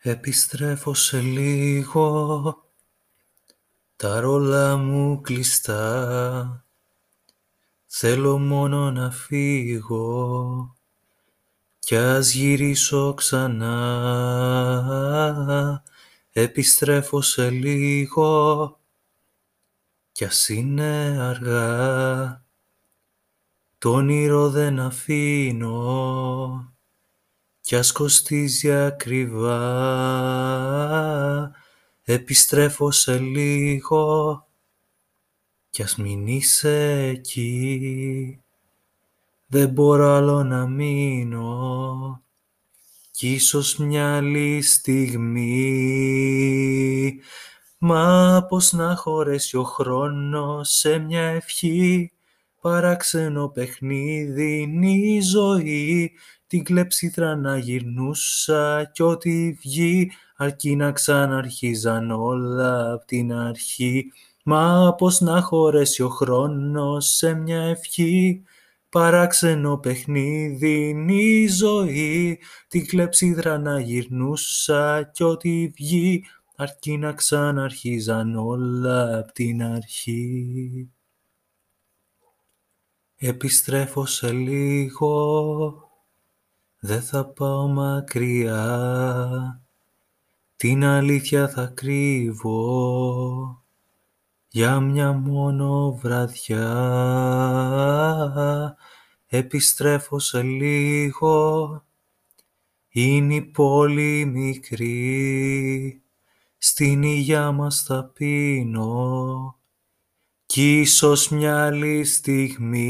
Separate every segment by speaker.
Speaker 1: Επιστρέφω σε λίγο, τα ρόλα μου κλειστά. Θέλω μόνο να φύγω κι ας γυρίσω ξανά. Επιστρέφω σε λίγο κι ας είναι αργά. Το όνειρο δεν αφήνω κι ας κοστίζει ακριβά. Επιστρέφω σε λίγο κι ας μην είσαι εκεί. Δεν μπορώ άλλο να μείνω κι ίσως μια άλλη στιγμή. Μα πώς να χωρέσει ο χρόνος σε μια ευχή Παράξενο παιχνίδι είναι η ζωή Την κλέψιδρα να γυρνούσα κι ό,τι βγει Αρκεί να ξαναρχίζαν όλα απ' την αρχή. Μα πώς να χωρέσει ο χρόνος σε μια ευχή Παράξενο παιχνίδι είναι η ζωή. Την κλέψιδρα να γυρνούσα κι ό,τι βγει αρκεί να ξαναρχίζαν όλα απ' την αρχή. Επιστρέφω σε λίγο, δεν θα πάω μακριά, την αλήθεια θα κρύβω για μια μόνο βραδιά. Επιστρέφω σε λίγο, είναι η πόλη μικρή, στην υγειά μας θα πίνω κι ίσως μια άλλη στιγμή.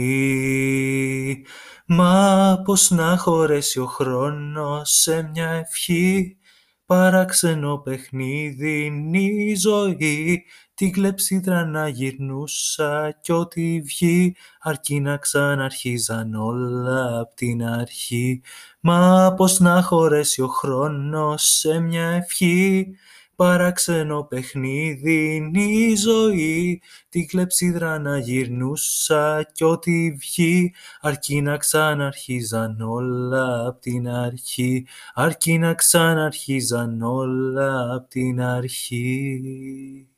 Speaker 1: Μα πώς να χωρέσει ο χρόνος σε μια ευχή Παράξενο παιχνίδι είναι η ζωή. Την κλεψίδρα να γυρνούσα κι ό,τι βγει Αρκεί να ξαναρχίζαν όλα απ' την αρχή. Μα πώς να χωρέσει ο χρόνος σε μια ευχή Παράξενο παιχνίδι είναι η ζωή. Την κλεψίδρα να γυρνούσα κι ό,τι βγει Αρκεί να ξαναρχίζαν όλα απ' την αρχή. Αρκεί να ξαναρχίζαν όλα απ' την αρχή